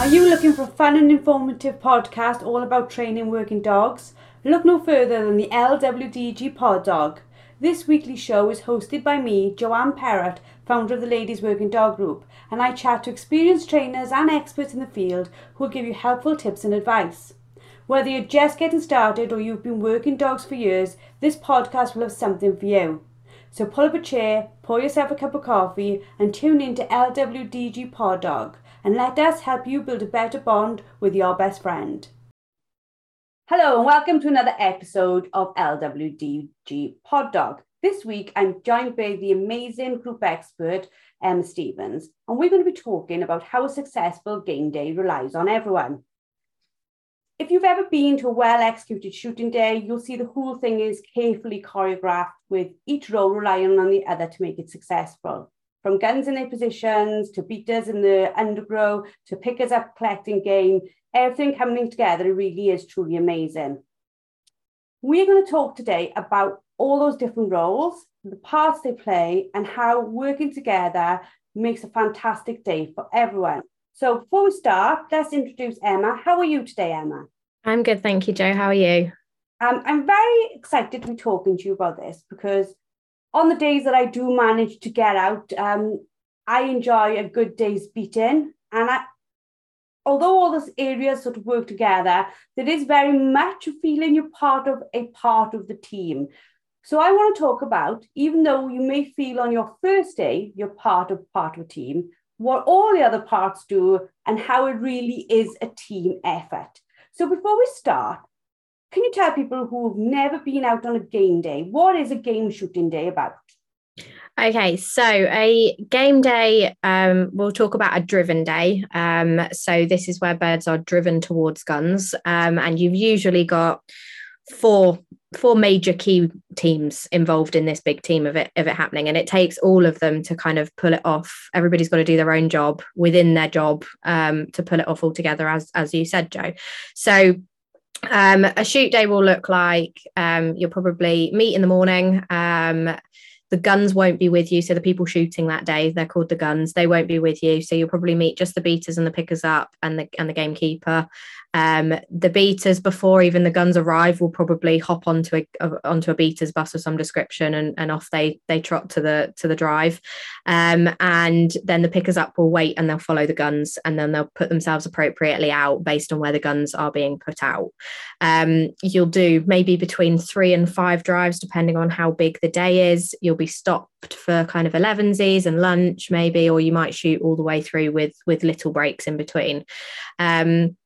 Are you looking for fun and informative podcast all about training working dogs? Look no further than the LWDG Pod Dog. This weekly show is hosted by me, Joanne Perrott, founder of the Ladies Working Dog Group, and I chat to experienced trainers and experts in the field who will give you helpful tips and advice. Whether you're just getting started or you've been working dogs for years, this podcast will have something for you. So pull up a chair, pour yourself a cup of coffee, and tune in to LWDG Pod Dog, and let us help you build a better bond with your best friend. Hello, and welcome to another episode of LWDG Pod Dog. This week, I'm joined by the amazing group expert, Emma Stevens, and we're going to be talking about how a successful game day relies on everyone. If you've ever been to a well executed shooting day, you'll see the whole thing is carefully choreographed with each role relying on the other to make it successful. From guns in their positions to beaters in the undergrow to pickers up collecting game, everything coming together really is truly amazing. We're going to talk today about all those different roles, the parts they play, and how working together makes a fantastic day for everyone. So before we start, let's introduce Emma. How are you today, Emma? I'm good, thank you, Joe. How are you? Um, I'm very excited to be talking to you about this because on the days that I do manage to get out, um, I enjoy a good day's beating. And I, although all those areas sort of work together, there is very much a feeling you're part of a part of the team. So I want to talk about, even though you may feel on your first day you're part of part of a team, what all the other parts do and how it really is a team effort. So before we start, can you tell people who've never been out on a game day what is a game shooting day about? Okay, so a game day, um, we'll talk about a driven day. Um, so this is where birds are driven towards guns, um, and you've usually got four four major key teams involved in this big team of it of it happening. And it takes all of them to kind of pull it off. Everybody's got to do their own job within their job um, to pull it off all together as as you said joe. So um, a shoot day will look like um, you'll probably meet in the morning. Um, the guns won't be with you. So the people shooting that day they're called the guns they won't be with you. So you'll probably meet just the beaters and the pickers up and the and the gamekeeper um, the beaters before even the guns arrive will probably hop onto a, onto a beaters bus of some description and, and off they they trot to the to the drive. Um, and then the pickers up will wait and they'll follow the guns and then they'll put themselves appropriately out based on where the guns are being put out. Um, you'll do maybe between three and five drives depending on how big the day is. You'll be stopped for kind of 11sies and lunch maybe or you might shoot all the way through with with little breaks in between. Um,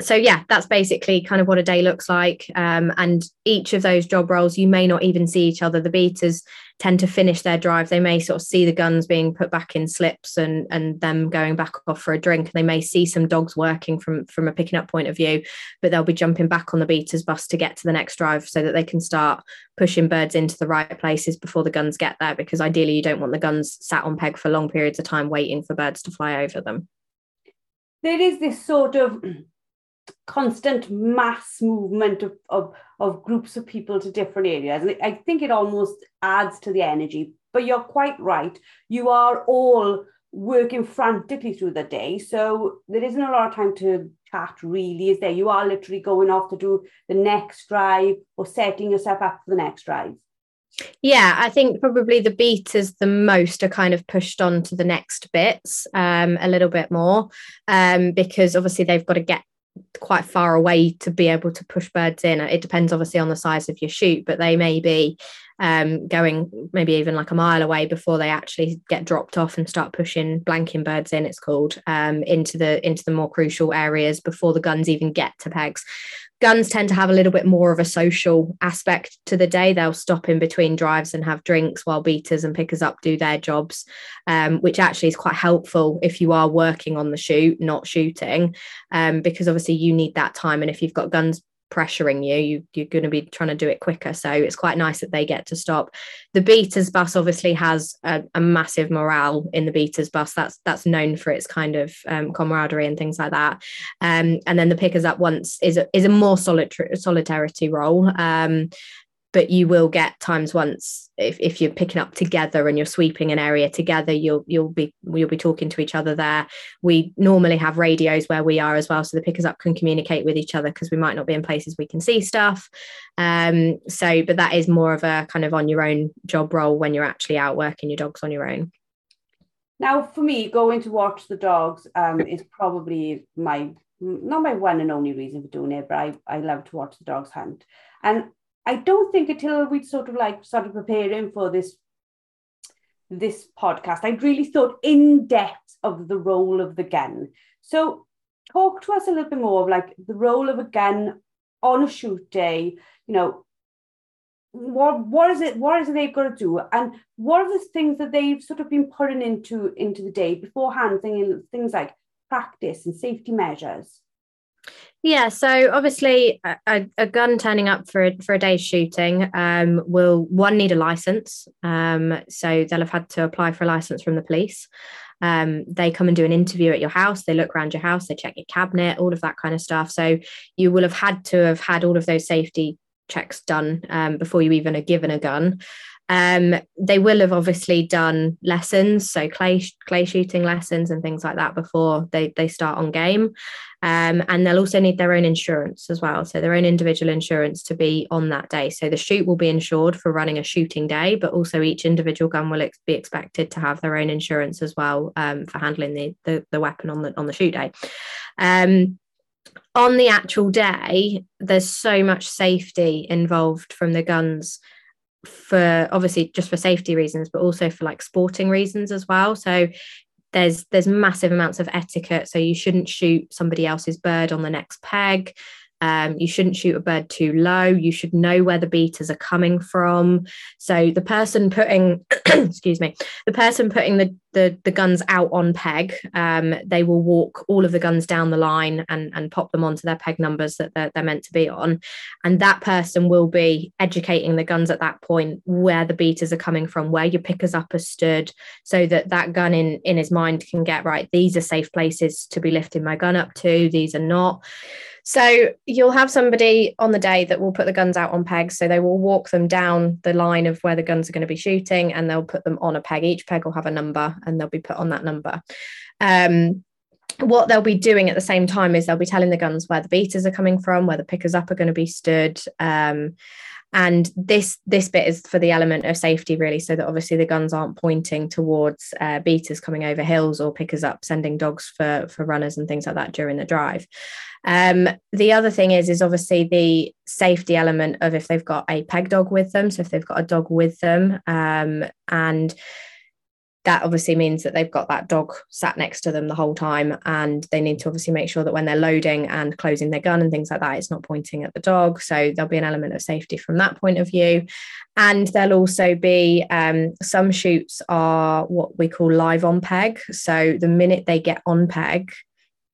so yeah that's basically kind of what a day looks like. Um, and each of those job roles you may not even see each other. The beaters tend to finish their drive. They may sort of see the guns being put back in slips and and them going back off for a drink. They may see some dogs working from from a picking up point of view but they'll be jumping back on the beaters bus to get to the next drive so that they can start pushing birds into the right places before the guns get there because ideally you don't want the guns sat on peg for long periods of time waiting for birds to fly over them. There is this sort of constant mass movement of, of, of groups of people to different areas. And I think it almost adds to the energy. But you're quite right. You are all working frantically through the day. So there isn't a lot of time to chat, really, is there? You are literally going off to do the next drive or setting yourself up for the next drive. Yeah, I think probably the beaters the most are kind of pushed on to the next bits um, a little bit more um, because obviously they've got to get quite far away to be able to push birds in. It depends obviously on the size of your shoot, but they may be um, going maybe even like a mile away before they actually get dropped off and start pushing blanking birds in. It's called um, into the into the more crucial areas before the guns even get to pegs. Guns tend to have a little bit more of a social aspect to the day. They'll stop in between drives and have drinks while beaters and pickers up do their jobs, um, which actually is quite helpful if you are working on the shoot, not shooting, um, because obviously you need that time. And if you've got guns pressuring you. you you're going to be trying to do it quicker. So it's quite nice that they get to stop. The beaters bus obviously has a, a massive morale in the beaters bus. That's that's known for its kind of um, camaraderie and things like that. Um, and then the pickers up once is a, is a more solitary solidarity role. Um, but you will get times once if, if you're picking up together and you're sweeping an area together you'll you'll be you'll be talking to each other there. We normally have radios where we are as well so the pickers up can communicate with each other because we might not be in places we can see stuff. Um so but that is more of a kind of on your own job role when you're actually out working your dogs on your own. Now for me going to watch the dogs um is probably my not my one and only reason for doing it but i i love to watch the dogs hunt. And I don't think until we'd sort of like started preparing for this this podcast, I'd really thought in depth of the role of the gun. So talk to us a little bit more of like the role of a gun on a shoot day, you know, what what is it what is it they've got to do and what are the things that they've sort of been putting into into the day beforehand thinking things like practice and safety measures yeah, so obviously a, a, gun turning up for a, for a day's shooting um, will one need a license. Um, so they'll have had to apply for a license from the police. Um, they come and do an interview at your house. They look around your house. They check your cabinet, all of that kind of stuff. So you will have had to have had all of those safety checks done um, before you even are given a gun. Um, they will have obviously done lessons, so clay clay shooting lessons and things like that before they they start on game. Um, and they'll also need their own insurance as well, so their own individual insurance to be on that day. So the shoot will be insured for running a shooting day, but also each individual gun will ex- be expected to have their own insurance as well um, for handling the, the, the weapon on the on the shoot day. Um, on the actual day, there's so much safety involved from the guns for obviously just for safety reasons but also for like sporting reasons as well. So there's there's massive amounts of etiquette so you shouldn't shoot somebody else's bird on the next peg um, you shouldn't shoot a bird too low. You should know where the beaters are coming from. So the person putting, excuse me, the person putting the, the, the guns out on peg, um, they will walk all of the guns down the line and, and pop them onto their peg numbers that they're, they're meant to be on. And that person will be educating the guns at that point where the beaters are coming from, where your pickers up are stood, so that that gun in, in his mind can get right. These are safe places to be lifting my gun up to. These are not. So you'll have somebody on the day that will put the guns out on pegs. So they will walk them down the line of where the guns are going to be shooting and they'll put them on a peg. Each peg will have a number and they'll be put on that number. Um, what they'll be doing at the same time is they'll be telling the guns where the beaters are coming from, where the pickers up are going to be stood. Um, and this this bit is for the element of safety really so that obviously the guns aren't pointing towards uh, beaters coming over hills or pickers up sending dogs for for runners and things like that during the drive. Um, the other thing is is obviously the safety element of if they've got a peg dog with them. So if they've got a dog with them um, and that obviously means that they've got that dog sat next to them the whole time and they need to obviously make sure that when they're loading and closing their gun and things like that it's not pointing at the dog. So there'll be an element of safety from that point of view. And there'll also be um, some shoots are what we call live on peg. So the minute they get on peg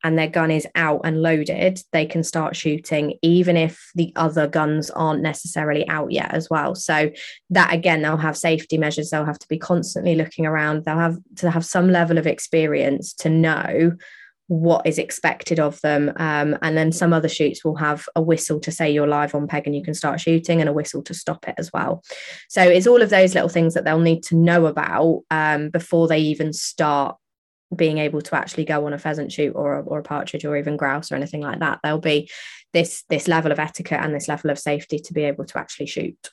and their gun is out and loaded, they can start shooting, even if the other guns aren't necessarily out yet as well. So that again, they'll have safety measures. They'll have to be constantly looking around. They'll have to have some level of experience to know what is expected of them. Um, and then some other shoots will have a whistle to say you're live on peg and you can start shooting, and a whistle to stop it as well. So it's all of those little things that they'll need to know about um, before they even start being able to actually go on a pheasant shoot or a, or a partridge or even grouse or anything like that there'll be this this level of etiquette and this level of safety to be able to actually shoot.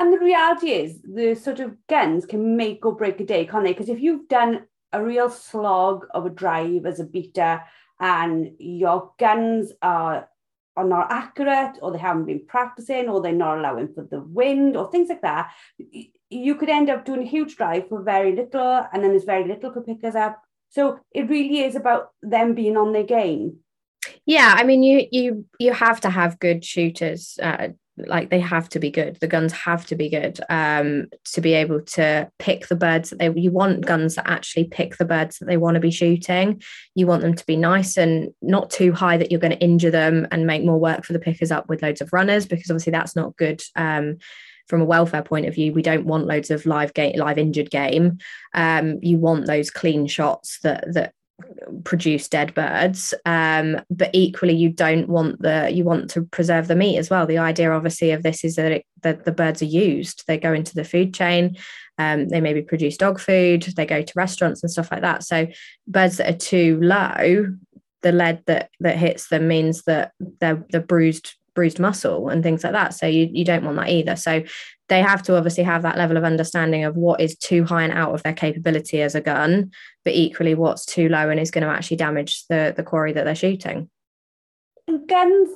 And the reality is the sort of guns can make or break a day can't they? Because if you've done a real slog of a drive as a beater and your guns are are not accurate or they haven't been practicing or they're not allowing for the wind or things like that you could end up doing a huge drive for very little, and then there's very little for pickers up. So it really is about them being on their game. Yeah, I mean, you you you have to have good shooters. Uh, like they have to be good the guns have to be good um, to be able to pick the birds that they you want guns that actually pick the birds that they want to be shooting you want them to be nice and not too high that you're going to injure them and make more work for the pickers up with loads of runners because obviously that's not good um, from a welfare point of view we don't want loads of live game live injured game. Um, you want those clean shots that that produce dead birds. Um, but equally you don't want the you want to preserve the meat as well. The idea obviously of this is that, it, that the birds are used. They go into the food chain. Um, they maybe produce dog food. They go to restaurants and stuff like that. So birds that are too low the lead that that hits them means that they're the bruised bruised muscle and things like that so you, you don't want that either so they have to obviously have that level of understanding of what is too high and out of their capability as a gun, but equally what's too low and is going to actually damage the, the quarry that they're shooting. And guns,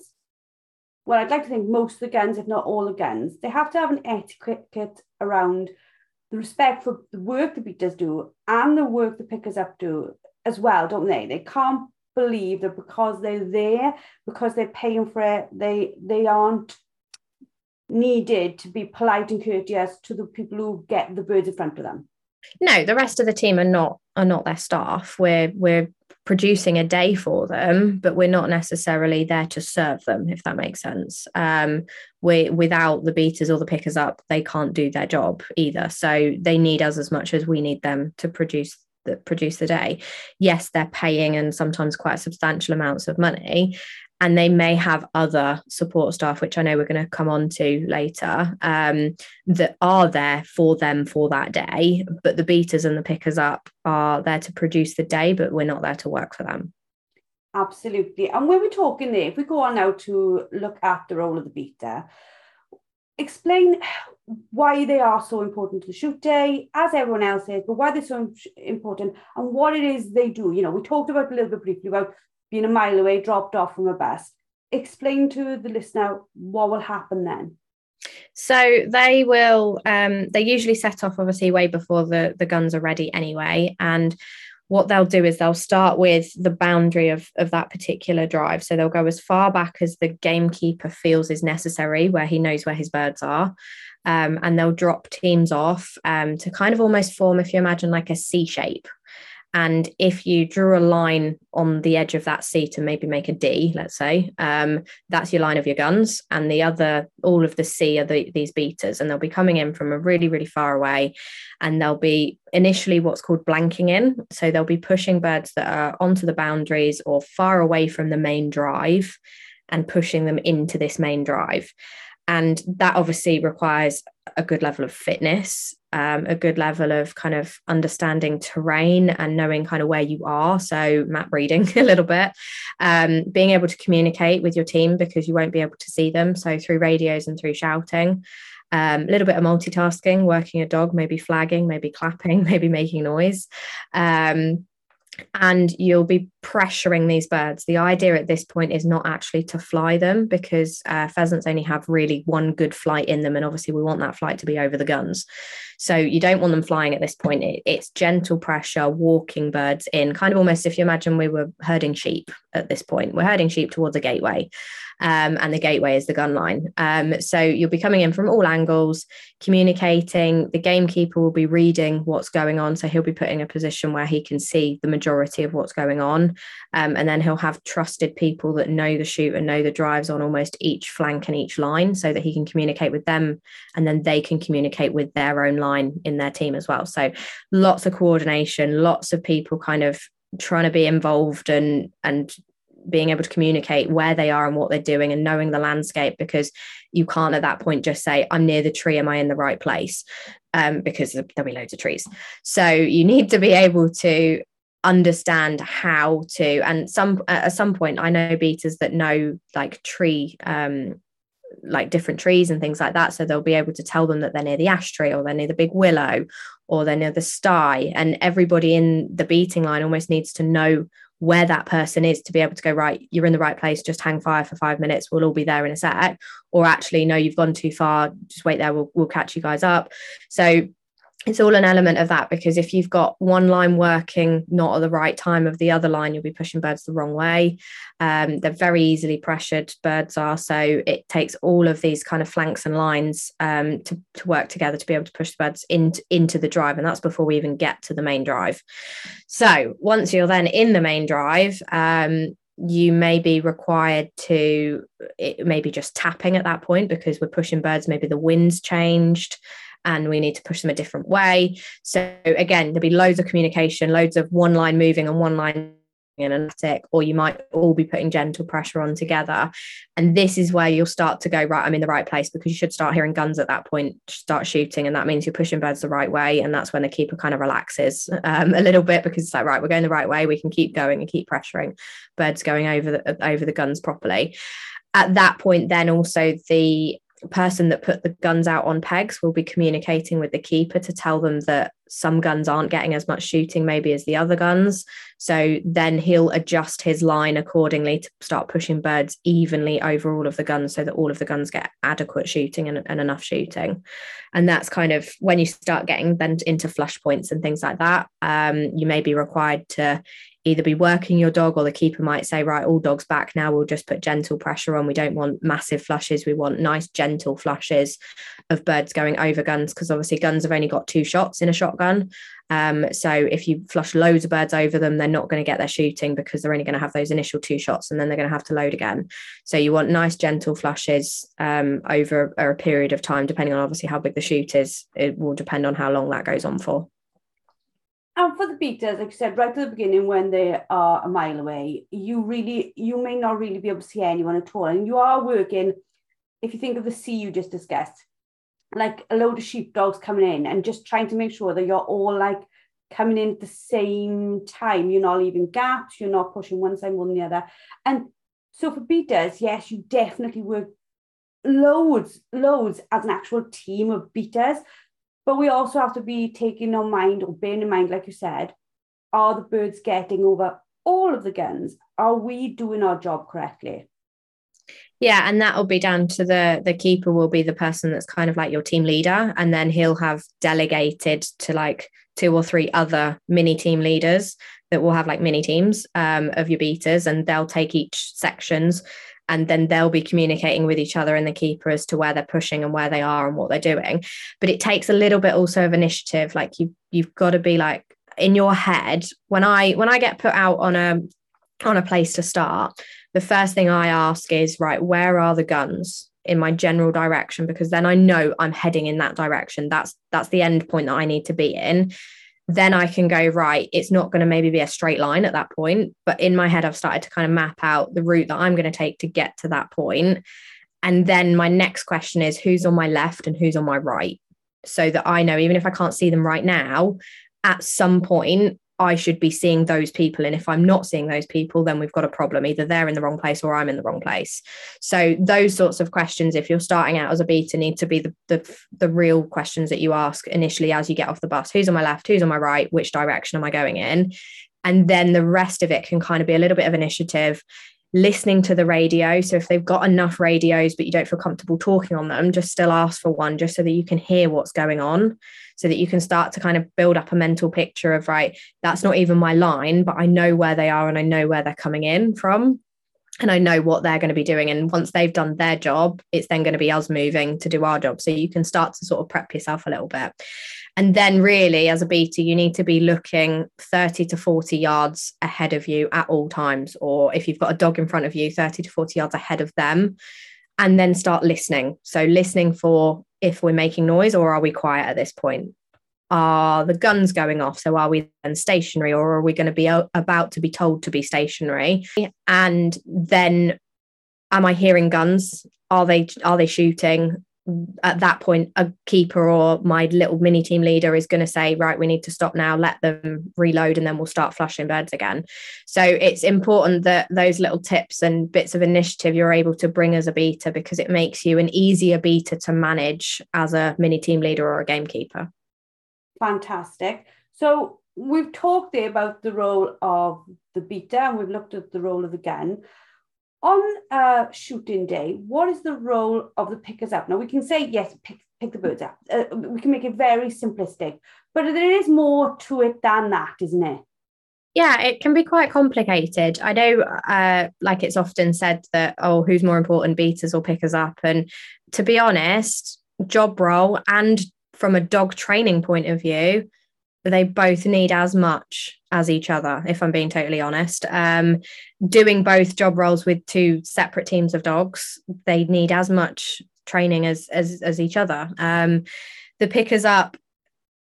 well, I'd like to think most of the guns, if not all the guns, they have to have an etiquette around the respect for the work the beaters do and the work the pickers up do as well, don't they? They can't believe that because they're there, because they're paying for it, they they aren't needed to be polite and courteous to the people who get the birds in front of them. No, the rest of the team are not are not their staff. We're we're producing a day for them, but we're not necessarily there to serve them, if that makes sense. Um, we without the beaters or the pickers up, they can't do their job either. So they need us as much as we need them to produce the produce the day. Yes, they're paying and sometimes quite substantial amounts of money, and they may have other support staff, which I know we're going to come on to later, um, that are there for them for that day. But the beaters and the pickers up are there to produce the day, but we're not there to work for them. Absolutely. And when we're talking there, if we go on now to look at the role of the beater, explain why they are so important to the shoot day, as everyone else is, but why they're so important and what it is they do. You know, we talked about a little bit briefly about being a mile away, dropped off from a bus. Explain to the listener what will happen then. So they will um, they usually set off obviously way before the the guns are ready anyway and what they'll do is they'll start with the boundary of, of that particular drive. So they'll go as far back as the gamekeeper feels is necessary, where he knows where his birds are. Um, and they'll drop teams off um, to kind of almost form, if you imagine, like a C shape and if you drew a line on the edge of that seat and maybe make a D, let's say, um, that's your line of your guns. And the other, all of the C are the, these beaters, and they'll be coming in from a really, really far away. And they'll be initially what's called blanking in. So they'll be pushing birds that are onto the boundaries or far away from the main drive and pushing them into this main drive. And that obviously requires a good level of fitness um, a good level of kind of understanding terrain and knowing kind of where you are. So, map reading a little bit, um, being able to communicate with your team because you won't be able to see them. So, through radios and through shouting. Um, a little bit of multitasking, working a dog, maybe flagging, maybe clapping, maybe making noise. Um, and you'll be pressuring these birds. The idea at this point is not actually to fly them because uh, pheasants only have really one good flight in them. And obviously, we want that flight to be over the guns. So you don't want them flying at this point. It, it's gentle pressure, walking birds in, kind of almost if you imagine we were herding sheep at this point. We're herding sheep towards a gateway um, and the gateway is the gun line. Um, so you'll be coming in from all angles, communicating. The gamekeeper will be reading what's going on, so he'll be putting a position where he can see the majority of what's going on, um, and then he'll have trusted people that know the shoot and know the drives on almost each flank and each line, so that he can communicate with them, and then they can communicate with their own line in their team as well. So lots of coordination, lots of people kind of trying to be involved and and being able to communicate where they are and what they're doing and knowing the landscape because you can't at that point just say i'm near the tree am i in the right place? Um, because there'll be loads of trees. So you need to be able to understand how to and some at some point i know beaters that know like tree um like different trees and things like that. So they'll be able to tell them that they're near the ash tree or they're near the big willow or they're near the sty. And everybody in the beating line almost needs to know where that person is to be able to go right you're in the right place just hang fire for five minutes we'll all be there in a sec. Or actually no you've gone too far just wait there we'll, we'll catch you guys up. So it's all an element of that because if you've got one line working not at the right time of the other line, you'll be pushing birds the wrong way. Um, they're very easily pressured, birds are. So it takes all of these kind of flanks and lines um, to, to work together to be able to push the birds in, into the drive. And that's before we even get to the main drive. So once you're then in the main drive, um, you may be required to it maybe just tapping at that point because we're pushing birds maybe the wind's changed and we need to push them a different way. So again, there'll be loads of communication, loads of one line moving and one line in an attic, or you might all be putting gentle pressure on together. And this is where you'll start to go, right, I'm in the right place because you should start hearing guns at that point, start shooting. And that means you're pushing birds the right way. And that's when the keeper kind of relaxes um, a little bit because it's like, right, we're going the right way. We can keep going and keep pressuring birds going over the, over the guns properly. At that point, then also the person that put the guns out on pegs will be communicating with the keeper to tell them that some guns aren't getting as much shooting maybe as the other guns. So then he'll adjust his line accordingly to start pushing birds evenly over all of the guns so that all of the guns get adequate shooting and, and enough shooting. And that's kind of when you start getting then into flush points and things like that um, you may be required to either be working your dog or the keeper might say, right, all dogs back now, we'll just put gentle pressure on. We don't want massive flushes. We want nice, gentle flushes of birds going over guns because obviously guns have only got two shots in a shotgun. Um, so if you flush loads of birds over them, they're not going to get their shooting because they're only going to have those initial two shots and then they're going to have to load again. So you want nice, gentle flushes um, over a period of time, depending on obviously how big the shoot is. It will depend on how long that goes on for. And for the beaters, like you said, right at the beginning when they are a mile away, you really, you may not really be able to see anyone at all. And you are working, if you think of the C you just discussed, like a load of sheepdogs coming in and just trying to make sure that you're all like coming in at the same time. You're not leaving gaps, you're not pushing one side more than the other. And so for beaters, yes, you definitely work loads, loads as an actual team of beaters. But we also have to be taking in mind or bearing in mind, like you said, are the birds getting over all of the guns? Are we doing our job correctly? Yeah, and that'll be down to the the keeper will be the person that's kind of like your team leader, and then he'll have delegated to like two or three other mini team leaders that will have like mini teams um, of your beaters, and they'll take each sections and then they'll be communicating with each other and the keeper as to where they're pushing and where they are and what they're doing. But it takes a little bit also of initiative like you you've got to be like in your head when i when i get put out on a on a place to start the first thing i ask is right where are the guns in my general direction? Because then i know i'm heading in that direction. That's that's the end point that i need to be in then I can go, right, it's not going to maybe be a straight line at that point. But in my head, I've started to kind of map out the route that I'm going to take to get to that point. And then my next question is who's on my left and who's on my right? So that I know, even if I can't see them right now, at some point, I should be seeing those people. And if I'm not seeing those people, then we've got a problem. Either they're in the wrong place or I'm in the wrong place. So those sorts of questions, if you're starting out as a beater, need to be the, the, the real questions that you ask initially as you get off the bus. Who's on my left? Who's on my right? Which direction am I going in? And then the rest of it can kind of be a little bit of initiative listening to the radio. So if they've got enough radios, but you don't feel comfortable talking on them, just still ask for one just so that you can hear what's going on, so that you can start to kind of build up a mental picture of, right, that's not even my line, but I know where they are and I know where they're coming in from. And I know what they're going to be doing. And once they've done their job, it's then going to be us moving to do our job. So you can start to sort of prep yourself a little bit. And then, really, as a beater, you need to be looking 30 to 40 yards ahead of you at all times. Or if you've got a dog in front of you, 30 to 40 yards ahead of them. And then start listening. So, listening for if we're making noise or are we quiet at this point? Are the guns going off? So, are we then stationary or are we going to be about to be told to be stationary? And then, am I hearing guns? Are they are they shooting? At that point a keeper or my little mini team leader is going to say right we need to stop now let them reload and then we'll start flushing birds again. So it's important that those little tips and bits of initiative you're able to bring as a beater because it makes you an easier beater to manage as a mini team leader or a gamekeeper. Fantastic. So we've talked there about the role of the beater and we've looked at the role of the gun on a shooting day, what is the role of the pickers up? Now we can say yes, pick pick the birds up. Uh, we can make it very simplistic, but there is more to it than that, isn't it? Yeah, it can be quite complicated. I know, uh, like it's often said that, oh, who's more important, beaters or pickers up? And to be honest, job role and from a dog training point of view, they both need as much as each other, if I'm being totally honest. Um, doing both job roles with two separate teams of dogs, they need as much training as as, as each other. Um, the pickers up,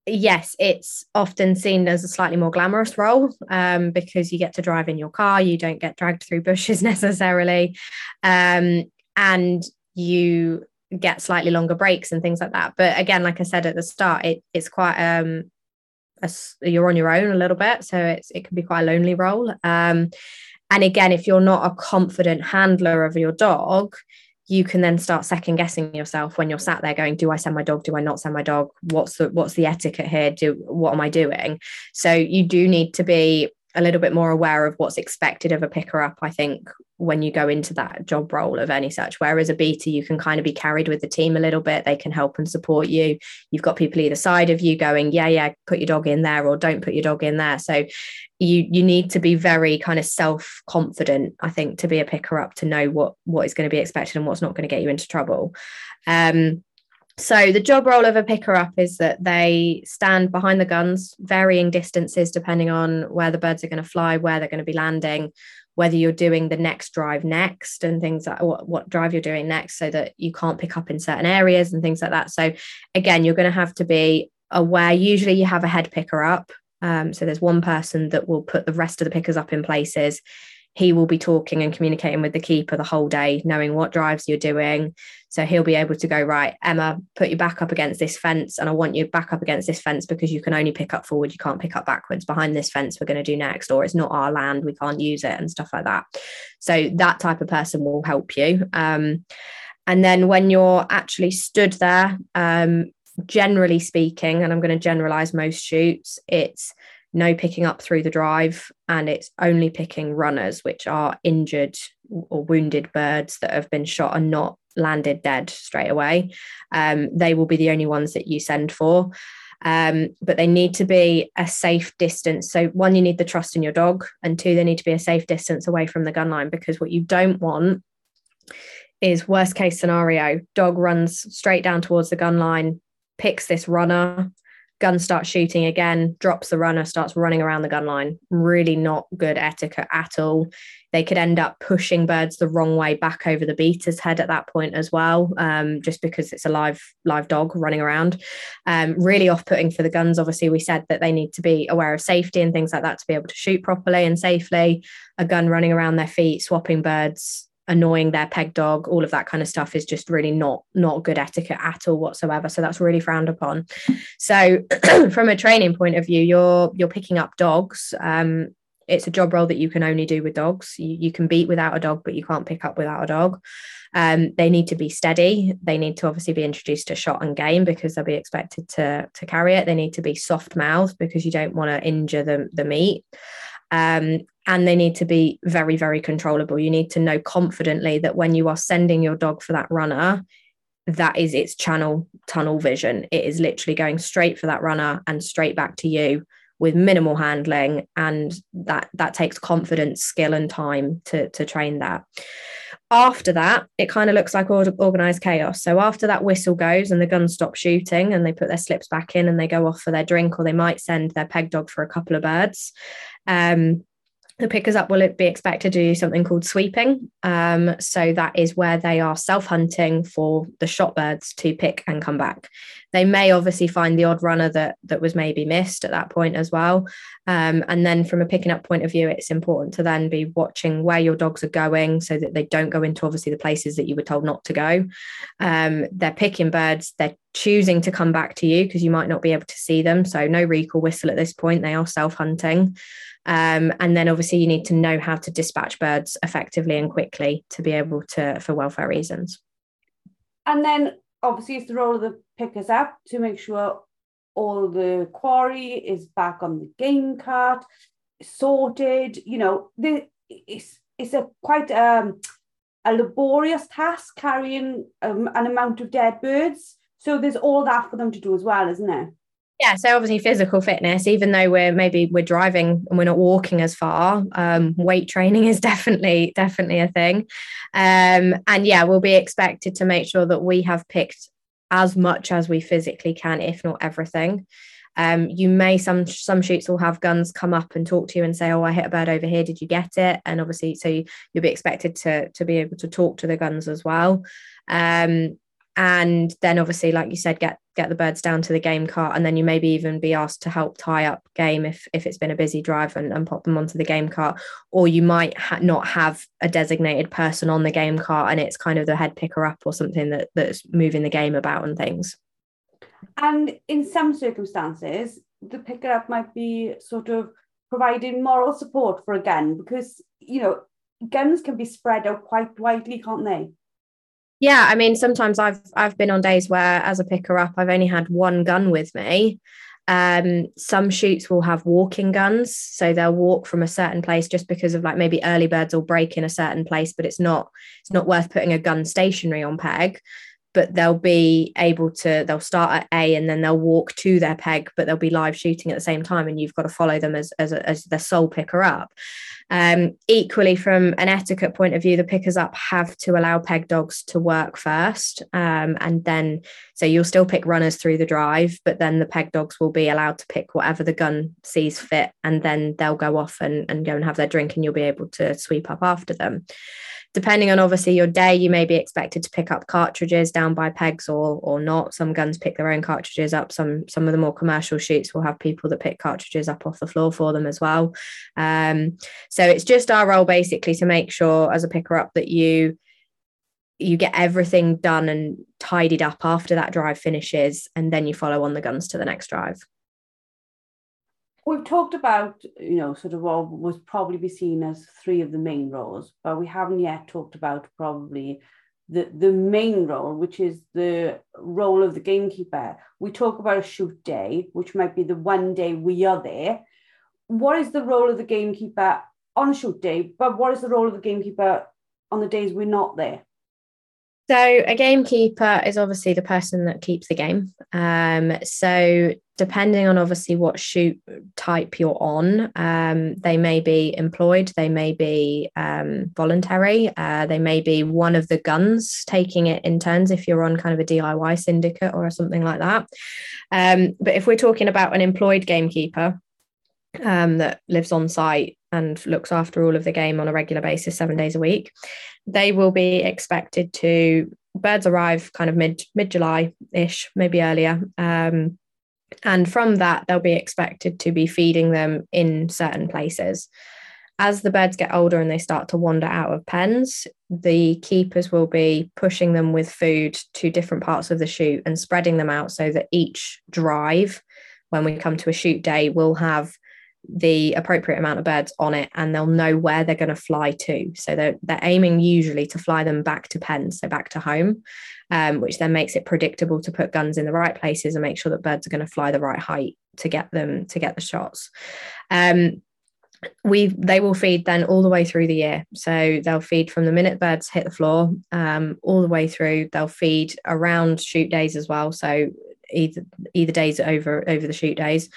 yes, it's often seen as a slightly more glamorous role um, because you get to drive in your car, you don't get dragged through bushes necessarily, um, and you get slightly longer breaks and things like that. But again, like I said at the start, it, it's quite um a, you're on your own a little bit, so it's it can be quite a lonely role. Um, and again, if you're not a confident handler of your dog, you can then start second guessing yourself when you're sat there going do i send my dog? Do i not send my dog? What's the what's the etiquette here? Do what am i doing? So you do need to be a little bit more aware of what's expected of a picker up, I think, when you go into that job role of any such. Whereas a beater, you can kind of be carried with the team a little bit. They can help and support you. You've got people either side of you going, yeah, yeah, put your dog in there or don't put your dog in there. So you you need to be very kind of self-confident, I think, to be a picker up to know what what is going to be expected and what's not going to get you into trouble. Um, so the job role of a picker up is that they stand behind the guns, varying distances depending on where the birds are going to fly, where they're going to be landing, whether you're doing the next drive next and things like what, what drive you're doing next so that you can't pick up in certain areas and things like that. So again, you're going to have to be aware. Usually you have a head picker up. Um, so there's one person that will put the rest of the pickers up in places he will be talking and communicating with the keeper the whole day, knowing what drives you're doing. So he'll be able to go, right, Emma, put your back up against this fence. And I want you back up against this fence because you can only pick up forward. You can't pick up backwards behind this fence. We're going to do next, or it's not our land. We can't use it and stuff like that. So that type of person will help you. Um, and then when you're actually stood there, um, generally speaking, and I'm going to generalize most shoots, it's no picking up through the drive, and it's only picking runners, which are injured or wounded birds that have been shot and not landed dead straight away. Um, they will be the only ones that you send for. Um, but they need to be a safe distance. So, one, you need the trust in your dog, and two, they need to be a safe distance away from the gun line because what you don't want is worst case scenario dog runs straight down towards the gun line, picks this runner, gun starts shooting again, drops the runner, starts running around the gun line. Really not good etiquette at all. They could end up pushing birds the wrong way back over the beater's head at that point as well, um, just because it's a live live dog running around. Um, really off-putting for the guns. Obviously, we said that they need to be aware of safety and things like that to be able to shoot properly and safely. A gun running around their feet, swapping birds, annoying their peg dog all of that kind of stuff is just really not not good etiquette at all whatsoever. So that's really frowned upon. So from a training point of view you're you're picking up dogs. Um, it's a job role that you can only do with dogs. You, you can beat without a dog but you can't pick up without a dog. Um, they need to be steady. They need to obviously be introduced to shot and game because they'll be expected to to carry it. They need to be soft mouthed because you don't want to injure the, the meat. Um, and they need to be very, very controllable. You need to know confidently that when you are sending your dog for that runner, that is its channel tunnel vision. It is literally going straight for that runner and straight back to you with minimal handling and that that takes confidence skill and time to to train that after that it kind of looks like organized chaos so after that whistle goes and the guns stop shooting and they put their slips back in and they go off for their drink or they might send their peg dog for a couple of birds um, the pickers up will be expected to do something called sweeping. Um, so that is where they are self hunting for the shot birds to pick and come back. They may obviously find the odd runner that that was maybe missed at that point as well. Um, and then from a picking up point of view, it's important to then be watching where your dogs are going so that they don't go into obviously the places that you were told not to go. Um, they're picking birds. They're choosing to come back to you because you might not be able to see them. So no recall whistle at this point. They are self hunting. Um, and then obviously you need to know how to dispatch birds effectively and quickly to be able to for welfare reasons. And then obviously it's the role of the pickers up to make sure all the quarry is back on the game cart, sorted. You know, the, it's it's a quite um a laborious task carrying um, an amount of dead birds. So there's all that for them to do as well, isn't there? Yeah, so obviously physical fitness, even though we're maybe we're driving and we're not walking as far, um, weight training is definitely definitely a thing. Um, and yeah, we'll be expected to make sure that we have picked as much as we physically can, if not everything. Um, you may some some shoots will have guns come up and talk to you and say, "Oh, I hit a bird over here. Did you get it?" And obviously, so you, will be expected to to be able to talk to the guns as well. Um, and then obviously like you said get get the birds down to the game cart and then you maybe even be asked to help tie up game if if it's been a busy drive and, and pop them onto the game cart. Or you might ha- not have a designated person on the game cart and it's kind of the head picker up or something that that's moving the game about and things. And in some circumstances the picker up might be sort of providing moral support for a gun because you know guns can be spread out quite widely can't they yeah, I mean, sometimes I've I've been on days where, as a picker up, I've only had one gun with me. Um, some shoots will have walking guns, so they'll walk from a certain place just because of like maybe early birds will break in a certain place, but it's not it's not worth putting a gun stationary on peg. But they'll be able to they'll start at A and then they'll walk to their peg, but they'll be live shooting at the same time, and you've got to follow them as as, as the sole picker up. Um, equally, from an etiquette point of view, the pickers up have to allow peg dogs to work first. Um, and then, so you'll still pick runners through the drive, but then the peg dogs will be allowed to pick whatever the gun sees fit. And then they'll go off and, and go and have their drink, and you'll be able to sweep up after them depending on obviously your day, you may be expected to pick up cartridges down by pegs or or not. Some guns pick their own cartridges up. Some some of the more commercial shoots will have people that pick cartridges up off the floor for them as well. Um, so it's just our role basically to make sure as a picker up that you you get everything done and tidied up after that drive finishes, and then you follow on the guns to the next drive we've talked about, you know, sort of what would probably be seen as three of the main roles, but we haven't yet talked about probably the, the main role, which is the role of the gamekeeper. We talk about a shoot day, which might be the one day we are there. What is the role of the gamekeeper on shoot day? But what is the role of the gamekeeper on the days we're not there? So a gamekeeper is obviously the person that keeps the game. Um, so depending on obviously what shoot type you're on, um, they may be employed, they may be um, voluntary, uh, they may be one of the guns taking it in turns if you're on kind of a DIY syndicate or something like that. Um, but if we're talking about an employed gamekeeper um, that lives on site and looks after all of the game on a regular basis, seven days a week, they will be expected to birds arrive kind of mid mid July ish, maybe earlier. Um, and from that, they'll be expected to be feeding them in certain places. As the birds get older and they start to wander out of pens, the keepers will be pushing them with food to different parts of the shoot and spreading them out so that each drive, when we come to a shoot day, will have the appropriate amount of birds on it and they'll know where they're going to fly to. So they're, they're aiming usually to fly them back to pens, so back to home, um, which then makes it predictable to put guns in the right places and make sure that birds are going to fly the right height to get them to get the shots. Um, we they will feed then all the way through the year so they'll feed from the minute birds hit the floor um, all the way through they'll feed around shoot days as well so either either days over over the shoot days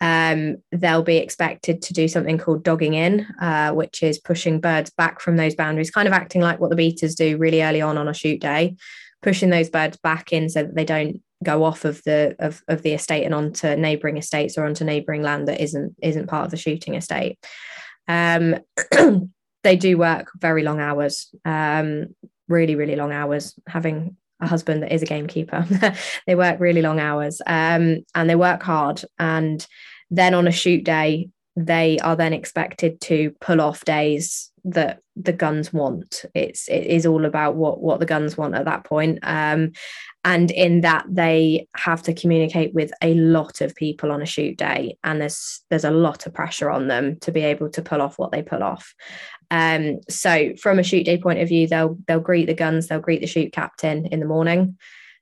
um, they'll be expected to do something called dogging in, uh, which is pushing birds back from those boundaries, kind of acting like what the beaters do really early on on a shoot day, pushing those birds back in so that they don't go off of the of, of the estate and onto neighbouring estates or onto neighbouring land that isn't isn't part of the shooting estate. Um, they do work very long hours, um, really really long hours. Having a husband that is a gamekeeper, they work really long hours um, and they work hard. And then on a shoot day, they are then expected to pull off days that the guns want. It's it is all about what what the guns want at that point. Um, and in that they have to communicate with a lot of people on a shoot day, and there's there's a lot of pressure on them to be able to pull off what they pull off. Um, so from a shoot day point of view, they'll they'll greet the guns, they'll greet the shoot captain in the morning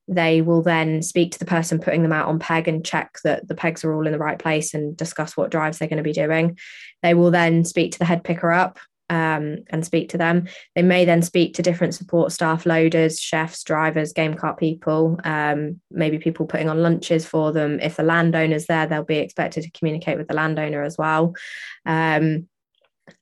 they will then speak to the person putting them out on peg and check that the pegs are all in the right place and discuss what drives they're going to be doing. They will then speak to the head picker up um, and speak to them. They may then speak to different support staff, loaders, chefs, drivers, game cart people, um, maybe people putting on lunches for them. If the landowner's there, they'll be expected to communicate with the landowner as well. Um,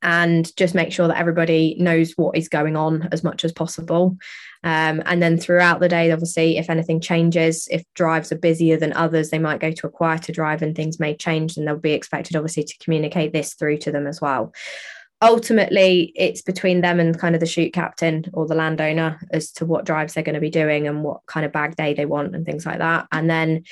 and just make sure that everybody knows what is going on as much as possible. Um, and then throughout the day, obviously, if anything changes, if drives are busier than others, they might go to a quieter drive and things may change, and they'll be expected, obviously, to communicate this through to them as well ultimately it's between them and kind of the shoot captain or the landowner as to what drives they're going to be doing and what kind of bag day they want and things like that. And then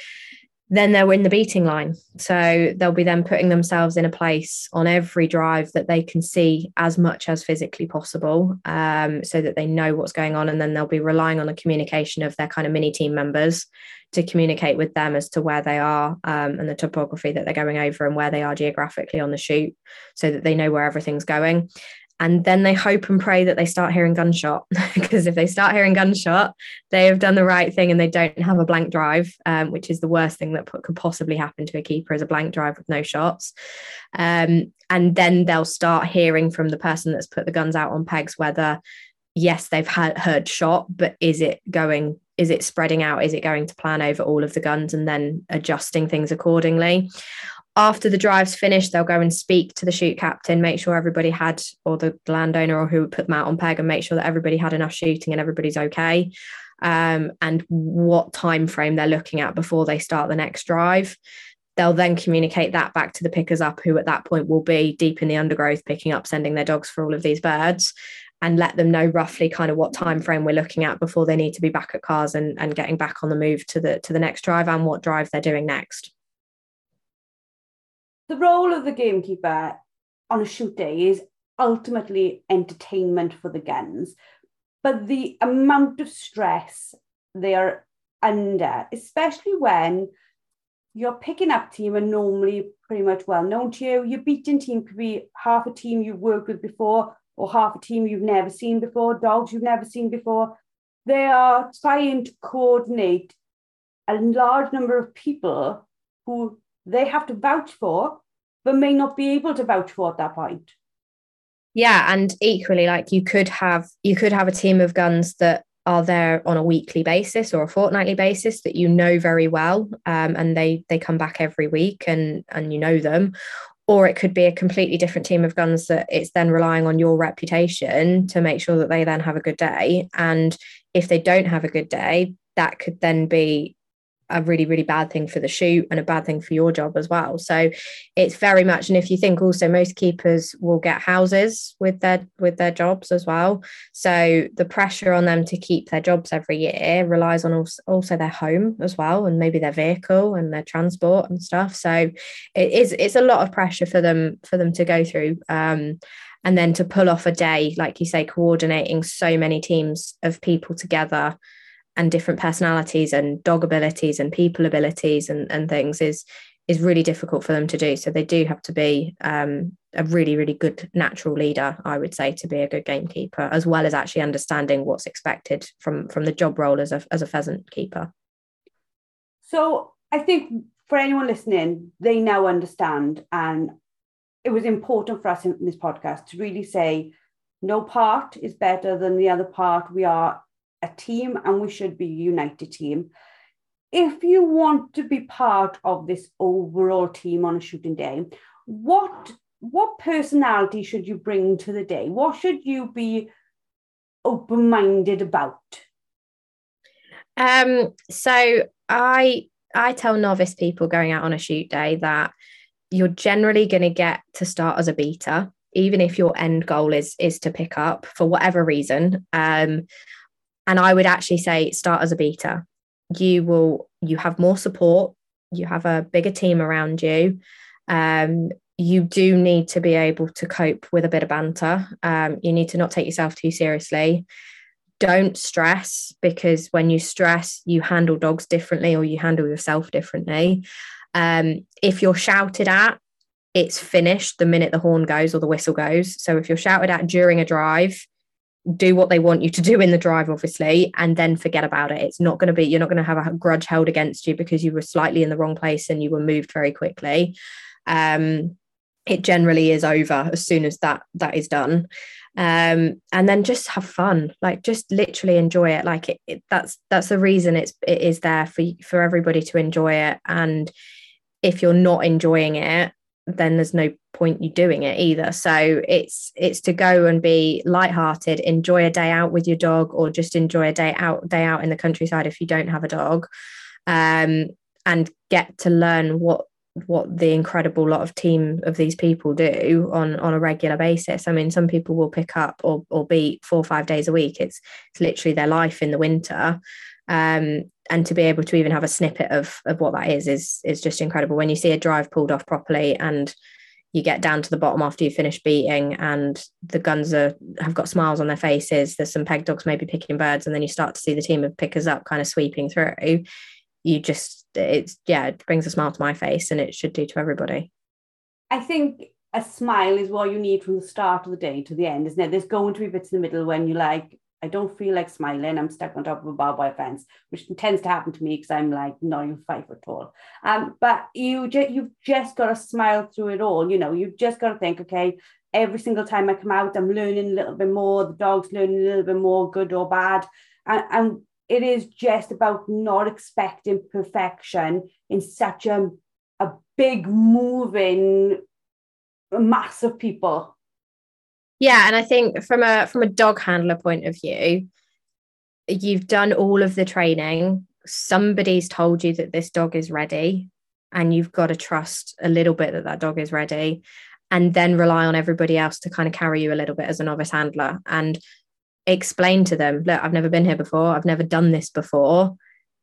then they're in the beating line. So they'll be then putting themselves in a place on every drive that they can see as much as physically possible um, so that they know what's going on. And then they'll be relying on the communication of their kind of mini team members to communicate with them as to where they are um, and the topography that they're going over and where they are geographically on the shoot so that they know where everything's going and then they hope and pray that they start hearing gunshot because if they start hearing gunshot they have done the right thing and they don't have a blank drive um, which is the worst thing that could possibly happen to a keeper is a blank drive with no shots. Um, and then they'll start hearing from the person that's put the guns out on pegs whether yes they've heard shot but is it going is it spreading out? Is it going to plan over all of the guns and then adjusting things accordingly after the drive's finished they'll go and speak to the shoot captain make sure everybody had or the landowner or who put them out on peg and make sure that everybody had enough shooting and everybody's okay um, and what time frame they're looking at before they start the next drive they'll then communicate that back to the pickers up who at that point will be deep in the undergrowth picking up sending their dogs for all of these birds and let them know roughly kind of what time frame we're looking at before they need to be back at cars and, and getting back on the move to the to the next drive and what drive they're doing next. The role of the gamekeeper on a shoot day is ultimately entertainment for the guns, but the amount of stress they are under, especially when you're picking up team and normally pretty much well known to you. Your beating team could be half a team you've worked with before, or half a team you've never seen before, dogs you've never seen before. They are trying to coordinate a large number of people who they have to vouch for, but may not be able to vouch for at that point. Yeah, and equally, like you could have you could have a team of guns that are there on a weekly basis or a fortnightly basis that you know very well um, and they they come back every week and and you know them or it could be a completely different team of guns that it's then relying on your reputation to make sure that they then have a good day and if they don't have a good day that could then be a really really bad thing for the shoot and a bad thing for your job as well. So it's very much and if you think also most keepers will get houses with their with their jobs as well. So the pressure on them to keep their jobs every year relies on also, their home as well and maybe their vehicle and their transport and stuff. So it is it's a lot of pressure for them for them to go through um, and then to pull off a day like you say coordinating so many teams of people together and different personalities and dog abilities and people abilities and, and things is is really difficult for them to do. So they do have to be um, a really, really good natural leader, I would say, to be a good gamekeeper, as well as actually understanding what's expected from from the job role as a as a pheasant keeper. So I think for anyone listening, they now understand, and it was important for us in this podcast to really say no part is better than the other part. We are a team and we should be a united team. If you want to be part of this overall team on a shooting day, what what personality should you bring to the day? What should you be open-minded about? Um, so I I tell novice people going out on a shoot day that you're generally going to get to start as a beater, even if your end goal is is to pick up for whatever reason. Um, and I would actually say start as a beater. You will you have more support, you have a bigger team around you. Um, you do need to be able to cope with a bit of banter. Um, you need to not take yourself too seriously. Don't stress because when you stress, you handle dogs differently or you handle yourself differently. Um, if you're shouted at, it's finished the minute the horn goes or the whistle goes. So if you're shouted at during a drive, do what they want you to do in the drive, obviously, and then forget about it. It's not going to be, you're not going to have a grudge held against you because you were slightly in the wrong place and you were moved very quickly. Um, it generally is over as soon as that that is done um and then just have fun like just literally enjoy it like it, it, that's that's the reason it's it is there for for everybody to enjoy it and if you're not enjoying it then there's no point you doing it either so it's it's to go and be light-hearted enjoy a day out with your dog or just enjoy a day out day out in the countryside if you don't have a dog um and get to learn what what the incredible lot of team of these people do on on a regular basis. I mean, some people will pick up or or beat four or five days a week. It's it's literally their life in the winter. Um, and to be able to even have a snippet of of what that is is is just incredible. When you see a drive pulled off properly and you get down to the bottom after you finish beating and the guns are have got smiles on their faces there's some peg dogs maybe picking birds and then you start to see the team of pickers up kind of sweeping through you just it's yeah it brings a smile to my face and it should do to everybody i think a smile is what you need from the start of the day to the end isn't it there's going to be bits in the middle when you're like I don't feel like smiling. I'm stuck on top of a barbed wire fence, which tends to happen to me because I'm like not even five foot tall. Um, but you just you've just got to smile through it all. You know, you've just got to think, okay, every single time I come out, I'm learning a little bit more. The dog's learning a little bit more, good or bad. And, and it is just about not expecting perfection in such a, a big moving mass of people yeah and i think from a from a dog handler point of view you've done all of the training. Somebody's told you that this dog is ready and you've got to trust a little bit that that dog is ready and then rely on everybody else to kind of carry you a little bit as a novice handler and explain to them look i've never been here before. I've never done this before.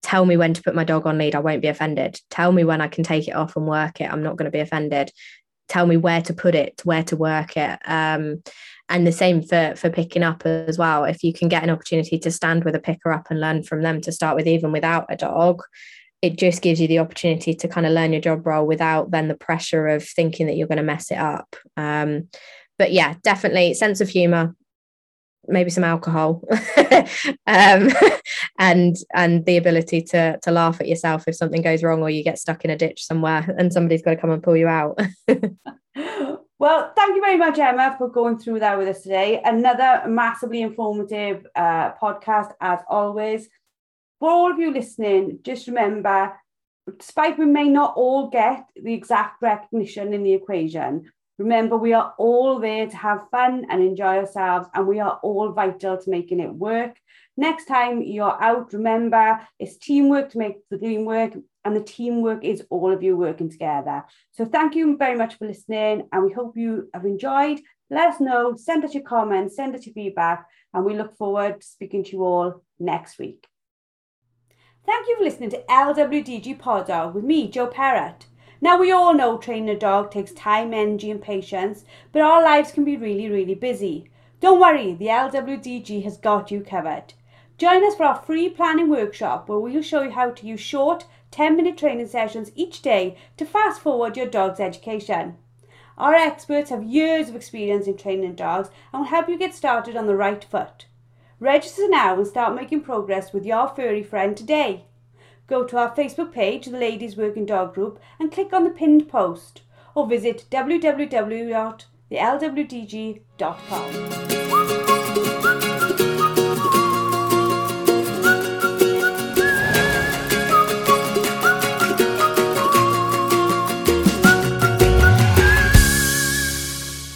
Tell me when to put my dog on lead. I won't be offended. Tell me when i can take it off and work it. I'm not going to be offended tell me where to put it where to work it. Um, and the same for for picking up as well. If you can get an opportunity to stand with a picker up and learn from them to start with even without a dog it just gives you the opportunity to kind of learn your job role without then the pressure of thinking that you're going to mess it up. Um, but yeah definitely sense of humor maybe some alcohol um, and and the ability to to laugh at yourself if something goes wrong or you get stuck in a ditch somewhere and somebody's got to come and pull you out. Well thank you very much emma for going through that with us today. Another massively informative uh, podcast as always. For all of you listening just remember despite we may not all get the exact recognition in the equation Remember, we are all there to have fun and enjoy ourselves, and we are all vital to making it work. Next time you're out, remember it's teamwork to make the dream work, and the teamwork is all of you working together. So, thank you very much for listening, and we hope you have enjoyed. Let us know, send us your comments, send us your feedback, and we look forward to speaking to you all next week. Thank you for listening to LWDG Pod with me, Joe Parrott. Now, we all know training a dog takes time, energy, and patience, but our lives can be really, really busy. Don't worry, the LWDG has got you covered. Join us for our free planning workshop where we'll show you how to use short 10 minute training sessions each day to fast forward your dog's education. Our experts have years of experience in training dogs and will help you get started on the right foot. Register now and start making progress with your furry friend today go to our Facebook page, the Ladies Working Dog Group, and click on the pinned post, or visit www.thelwdg.com.